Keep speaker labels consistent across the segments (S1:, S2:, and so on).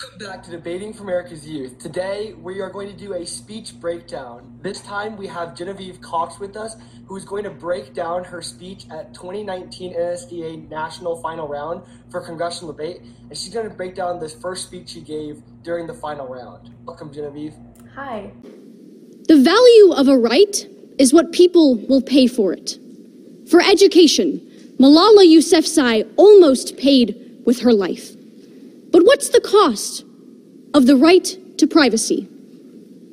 S1: Welcome back to Debating for America's Youth. Today we are going to do a speech breakdown. This time we have Genevieve Cox with us, who is going to break down her speech at 2019 NSDA National Final Round for Congressional Debate, and she's going to break down this first speech she gave during the final round. Welcome, Genevieve.
S2: Hi.
S3: The value of a right is what people will pay for it. For education, Malala Yousafzai almost paid with her life. But what's the cost of the right to privacy?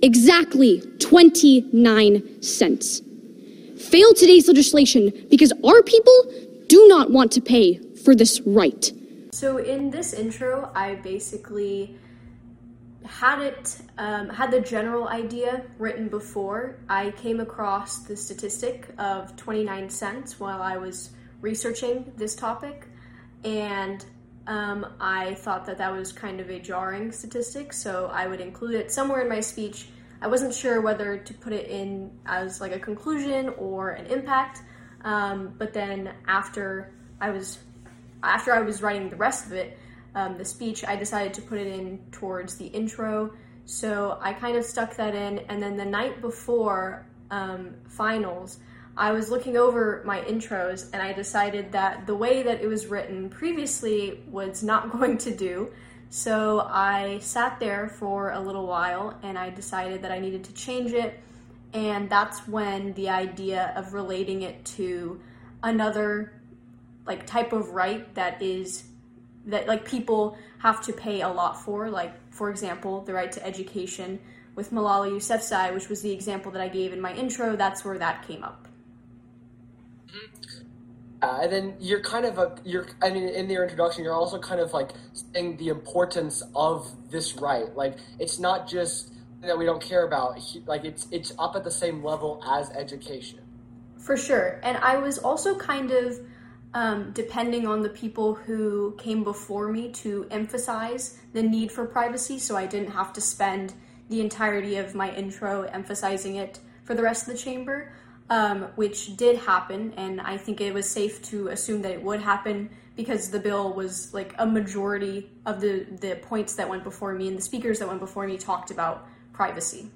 S3: Exactly 29 cents. Fail today's legislation because our people do not want to pay for this right.
S2: So in this intro, I basically had it um, had the general idea written before. I came across the statistic of 29 cents while I was researching this topic, and um, I thought that that was kind of a jarring statistic, so I would include it somewhere in my speech. I wasn't sure whether to put it in as like a conclusion or an impact, um, but then after I was after I was writing the rest of it, um, the speech, I decided to put it in towards the intro. So I kind of stuck that in, and then the night before um, finals, I was looking over my intros and I decided that the way that it was written previously was not going to do. So I sat there for a little while and I decided that I needed to change it. And that's when the idea of relating it to another like type of right that is that like people have to pay a lot for, like for example, the right to education with Malala Yousafzai, which was the example that I gave in my intro, that's where that came up.
S1: Uh, and then you're kind of a you're I mean in your introduction you're also kind of like saying the importance of this right. Like it's not just that we don't care about like it's it's up at the same level as education.
S2: For sure. And I was also kind of um, depending on the people who came before me to emphasize the need for privacy so I didn't have to spend the entirety of my intro emphasizing it for the rest of the chamber um, which did happen, and I think it was safe to assume that it would happen because the bill was like a majority of the, the points that went before me and the speakers that went before me talked about privacy.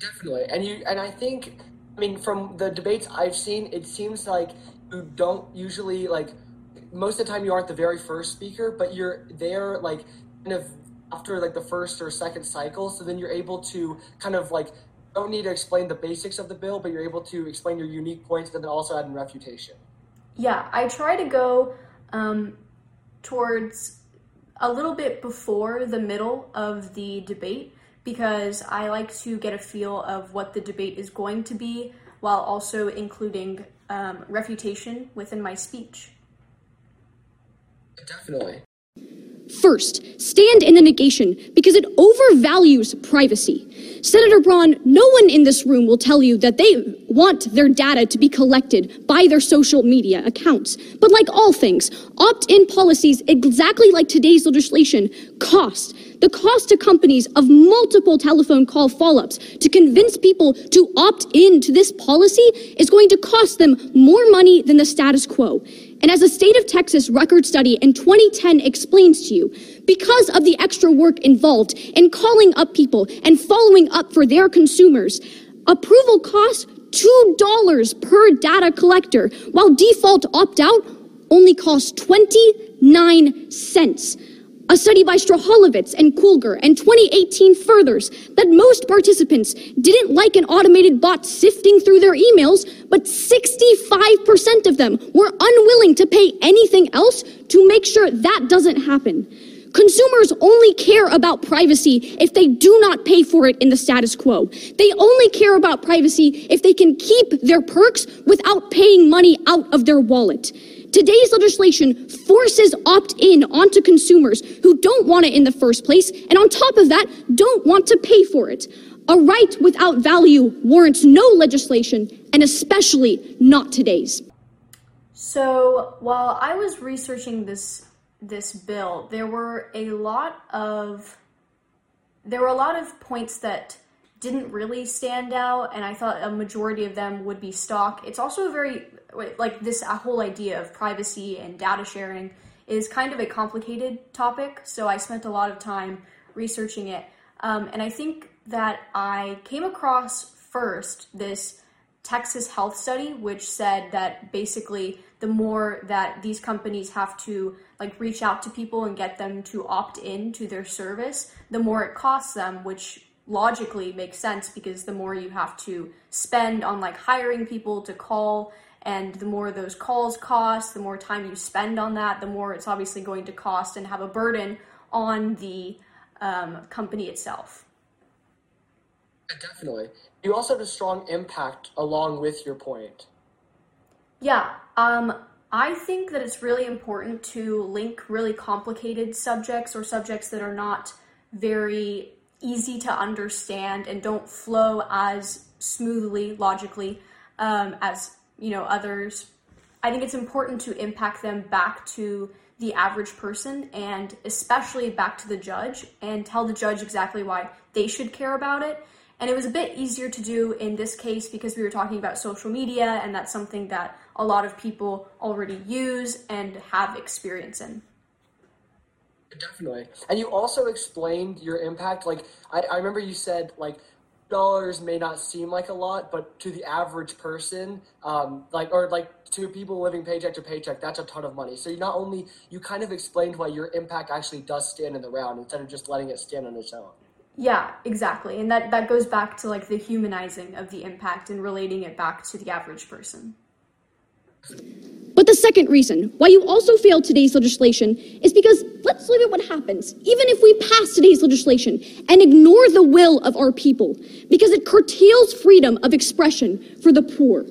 S1: Definitely, and you and I think, I mean, from the debates I've seen, it seems like you don't usually like most of the time you aren't the very first speaker, but you're there like kind of after like the first or second cycle, so then you're able to kind of like don't need to explain the basics of the bill, but you're able to explain your unique points and then also add in refutation.
S2: Yeah, I try to go um, towards a little bit before the middle of the debate because I like to get a feel of what the debate is going to be while also including um, refutation within my speech.
S1: Definitely.
S3: First, stand in the negation because it overvalues privacy. Senator Braun, no one in this room will tell you that they want their data to be collected by their social media accounts. But like all things, opt in policies, exactly like today's legislation, cost. The cost to companies of multiple telephone call follow ups to convince people to opt in to this policy is going to cost them more money than the status quo. And as a state of Texas record study in 2010 explains to you, because of the extra work involved in calling up people and following up for their consumers, approval costs $2 per data collector, while default opt out only costs 29 cents. A study by Strahilevitz and Kugler in 2018 furthers that most participants didn't like an automated bot sifting through their emails, but 65% of them were unwilling to pay anything else to make sure that doesn't happen. Consumers only care about privacy if they do not pay for it in the status quo. They only care about privacy if they can keep their perks without paying money out of their wallet. Today's legislation forces opt in onto consumers who don't want it in the first place, and on top of that, don't want to pay for it. A right without value warrants no legislation, and especially not today's.
S2: So, while I was researching this this bill, there were a lot of there were a lot of points that didn't really stand out, and I thought a majority of them would be stock. It's also a very like this whole idea of privacy and data sharing is kind of a complicated topic, so I spent a lot of time researching it. Um, and I think that I came across first this Texas health study, which said that basically the more that these companies have to like reach out to people and get them to opt in to their service, the more it costs them, which logically makes sense because the more you have to spend on like hiring people to call and the more those calls cost, the more time you spend on that, the more it's obviously going to cost and have a burden on the um, company itself.
S1: Definitely. You also have a strong impact along with your point.
S2: Yeah. Um, I think that it's really important to link really complicated subjects or subjects that are not very easy to understand and don't flow as smoothly, logically, um, as you know others. I think it's important to impact them back to the average person and especially back to the judge and tell the judge exactly why they should care about it. And it was a bit easier to do in this case because we were talking about social media, and that's something that a lot of people already use and have experience in.
S1: Definitely. And you also explained your impact. Like, I, I remember you said, like, dollars may not seem like a lot, but to the average person, um, like or like to people living paycheck to paycheck, that's a ton of money. So you not only you kind of explained why your impact actually does stand in the round instead of just letting it stand on its own.
S2: Yeah, exactly. And that that goes back to like the humanizing of the impact and relating it back to the average person.
S3: Second reason why you also failed today's legislation is because let's look at what happens even if we pass today's legislation and ignore the will of our people because it curtails freedom of expression for the poor.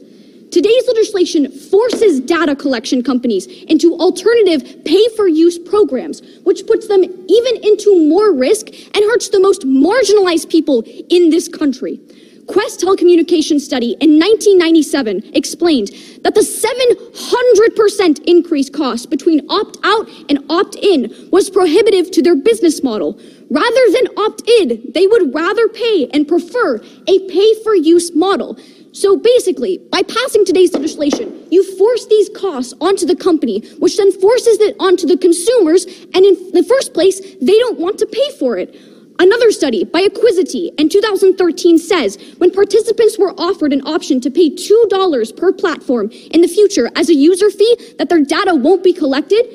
S3: Today's legislation forces data collection companies into alternative pay for use programs, which puts them even into more risk and hurts the most marginalized people in this country. Qwest Telecommunications study in 1997 explained that the 700% increase cost between opt out and opt in was prohibitive to their business model. Rather than opt in, they would rather pay and prefer a pay for use model. So basically, by passing today's legislation, you force these costs onto the company, which then forces it onto the consumers, and in the first place, they don't want to pay for it. Another study by Acquisti in 2013 says when participants were offered an option to pay $2 per platform in the future as a user fee that their data won't be collected,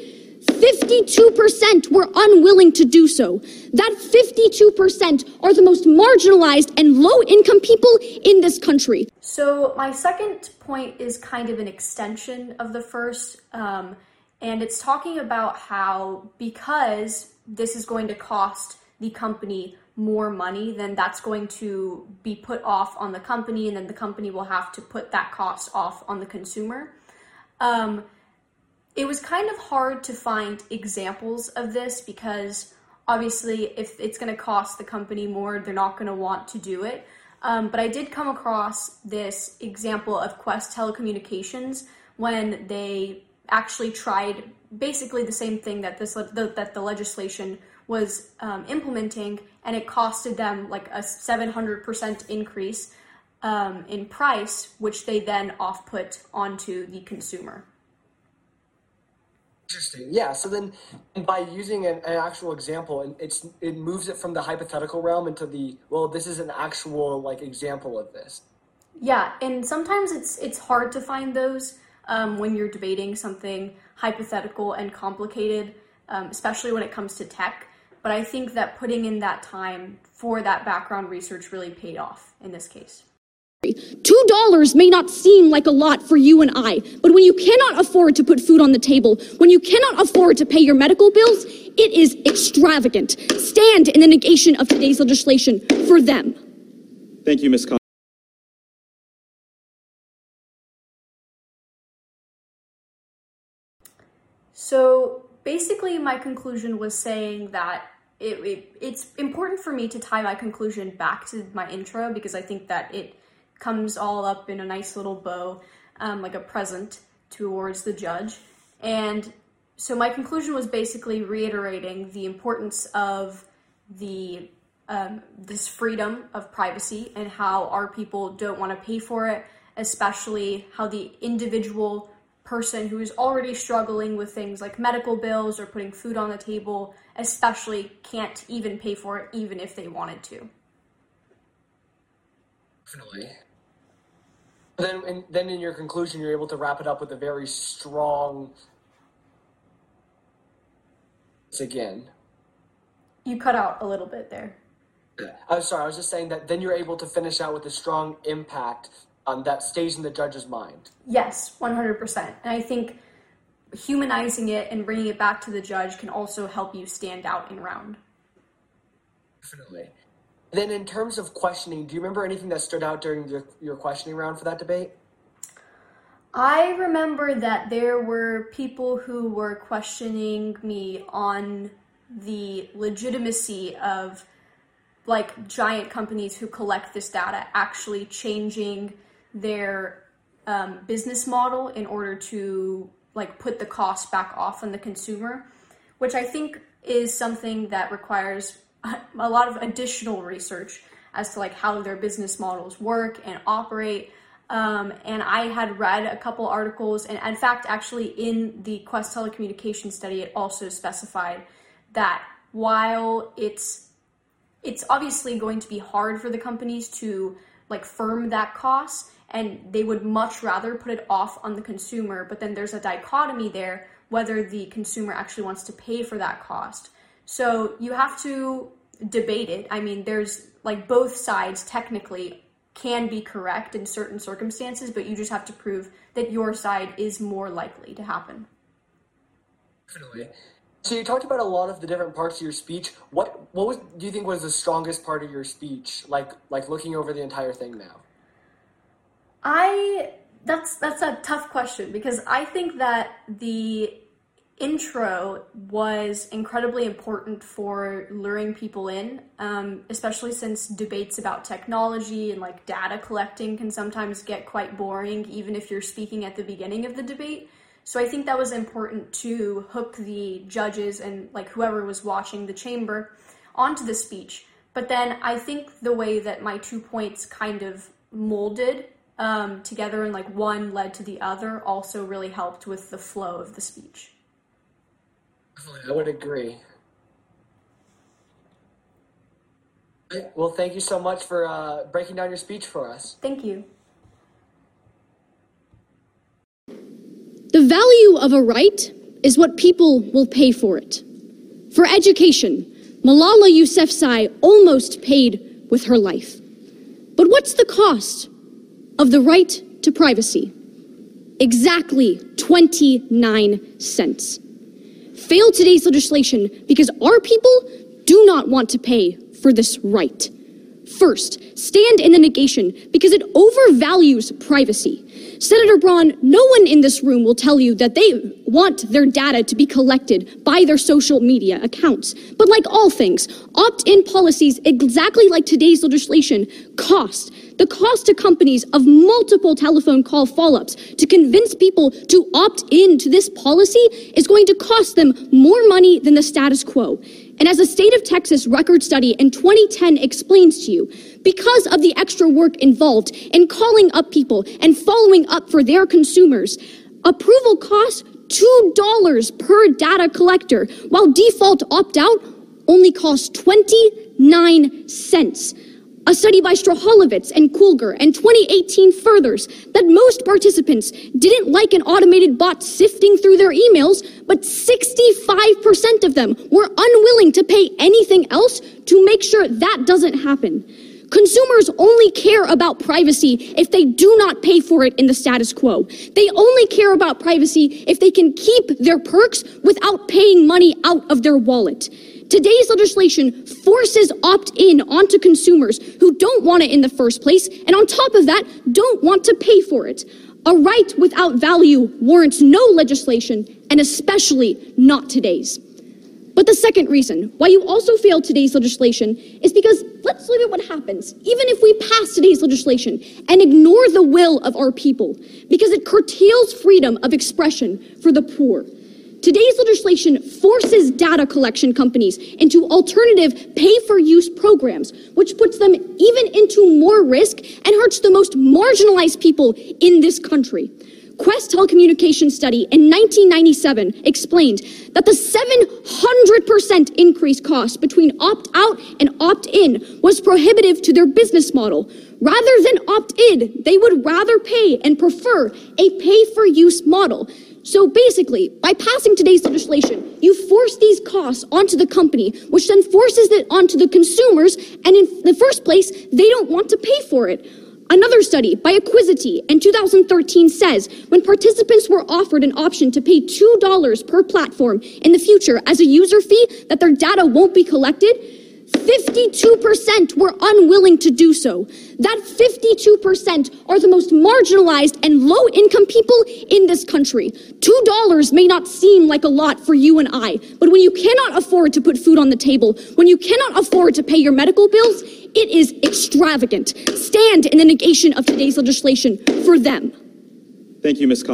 S3: 52% were unwilling to do so. That 52% are the most marginalized and low income people in this country.
S2: So, my second point is kind of an extension of the first, um, and it's talking about how because this is going to cost the company more money, then that's going to be put off on the company, and then the company will have to put that cost off on the consumer. Um, it was kind of hard to find examples of this because obviously, if it's going to cost the company more, they're not going to want to do it. Um, but I did come across this example of Qwest Telecommunications when they actually tried basically the same thing that this that the legislation was um, implementing, and it costed them like a 700% increase um, in price, which they then off put onto the consumer.
S1: Interesting. Yeah. So then, by using an, an, actual example, and it's it moves it from the hypothetical realm into the well. This is an actual like example of this.
S2: Yeah, and sometimes it's it's hard to find those um, when you're debating something hypothetical and complicated, um, especially when it comes to tech. But I think that putting in that time for that background research really paid off in this case.
S3: Two dollars may not seem like a lot for you and I, but when you cannot afford to put food on the table, when you cannot afford to pay your medical bills, it is extravagant. Stand in the negation of today's legislation for them.
S4: Thank you, Ms. Con-
S2: so basically, my conclusion was saying that it, it, it's important for me to tie my conclusion back to my intro because I think that it comes all up in a nice little bow, um, like a present towards the judge. And so my conclusion was basically reiterating the importance of the um, this freedom of privacy and how our people don't want to pay for it, especially how the individual person who is already struggling with things like medical bills or putting food on the table, especially can't even pay for it, even if they wanted to.
S1: Definitely. Then, and then in your conclusion, you're able to wrap it up with a very strong. Again.
S2: You cut out a little bit there.
S1: I'm sorry. I was just saying that then you're able to finish out with a strong impact um, that stays in the judge's mind.
S2: Yes, 100%. And I think humanizing it and bringing it back to the judge can also help you stand out in round.
S1: Definitely. Then, in terms of questioning, do you remember anything that stood out during your, your questioning round for that debate?
S2: I remember that there were people who were questioning me on the legitimacy of like giant companies who collect this data actually changing their um, business model in order to like put the cost back off on the consumer, which I think is something that requires a lot of additional research as to like how their business models work and operate. Um, and I had read a couple articles, and in fact, actually, in the Qwest telecommunication study, it also specified that while it's it's obviously going to be hard for the companies to like firm that cost, and they would much rather put it off on the consumer. But then there's a dichotomy there whether the consumer actually wants to pay for that cost. So you have to debate it. I mean, there's like both sides technically can be correct in certain circumstances, but you just have to prove that your side is more likely to happen.
S1: Definitely. So you talked about a lot of the different parts of your speech. What what was do you think was the strongest part of your speech? Like like looking over the entire thing now.
S2: I that's that's a tough question because I think that the intro was incredibly important for luring people in, um, especially since debates about technology and like data collecting can sometimes get quite boring, even if you're speaking at the beginning of the debate. So I think that was important to hook the judges and like whoever was watching the chamber onto the speech. But then I think the way that my two points kind of molded um, together and like one led to the other also really helped with the flow of the speech.
S1: I would agree. Well, thank you so much for uh, breaking down your speech for us.
S2: Thank you.
S3: The value of a right is what people will pay for it. For education, Malala Yousafzai almost paid with her life. But what's the cost of the right to privacy? Exactly 29 cents fail today's legislation because our people do not want to pay for this right. First, stand in the negation because it overvalues privacy. Senator Braun, no one in this room will tell you that they want their data to be collected by their social media accounts. But like all things, opt in policies, exactly like today's legislation, cost. The cost to companies of multiple telephone call follow ups to convince people to opt in to this policy is going to cost them more money than the status quo. And as a state of Texas record study in 2010 explains to you, because of the extra work involved in calling up people and following up for their consumers, approval costs $2 per data collector, while default opt out only costs 29 cents. A study by Strahilevitz and Kugler in 2018 furthers that most participants didn't like an automated bot sifting through their emails, but 65% of them were unwilling to pay anything else to make sure that doesn't happen. Consumers only care about privacy if they do not pay for it in the status quo. They only care about privacy if they can keep their perks without paying money out of their wallet. Today's legislation forces opt in onto consumers who don't want it in the first place, and on top of that, don't want to pay for it. A right without value warrants no legislation, and especially not today's. But the second reason why you also failed today's legislation is because let's look at what happens, even if we pass today's legislation and ignore the will of our people, because it curtails freedom of expression for the poor. Today's legislation forces data collection companies into alternative pay for use programs, which puts them even into more risk and hurts the most marginalized people in this country. Qwest Telecommunications study in 1997 explained that the 700% increased cost between opt out and opt in was prohibitive to their business model. Rather than opt in, they would rather pay and prefer a pay for use model. So basically, by passing today's legislation, you force these costs onto the company, which then forces it onto the consumers, and in the first place, they don't want to pay for it. Another study by Acquisti in 2013 says when participants were offered an option to pay $2 per platform in the future as a user fee that their data won't be collected, 52% were unwilling to do so. That 52% are the most marginalized and low income people in this country. $2 may not seem like a lot for you and I, but when you cannot afford to put food on the table, when you cannot afford to pay your medical bills, it is extravagant. Stand in the negation of today's legislation for them.
S4: Thank you, Ms.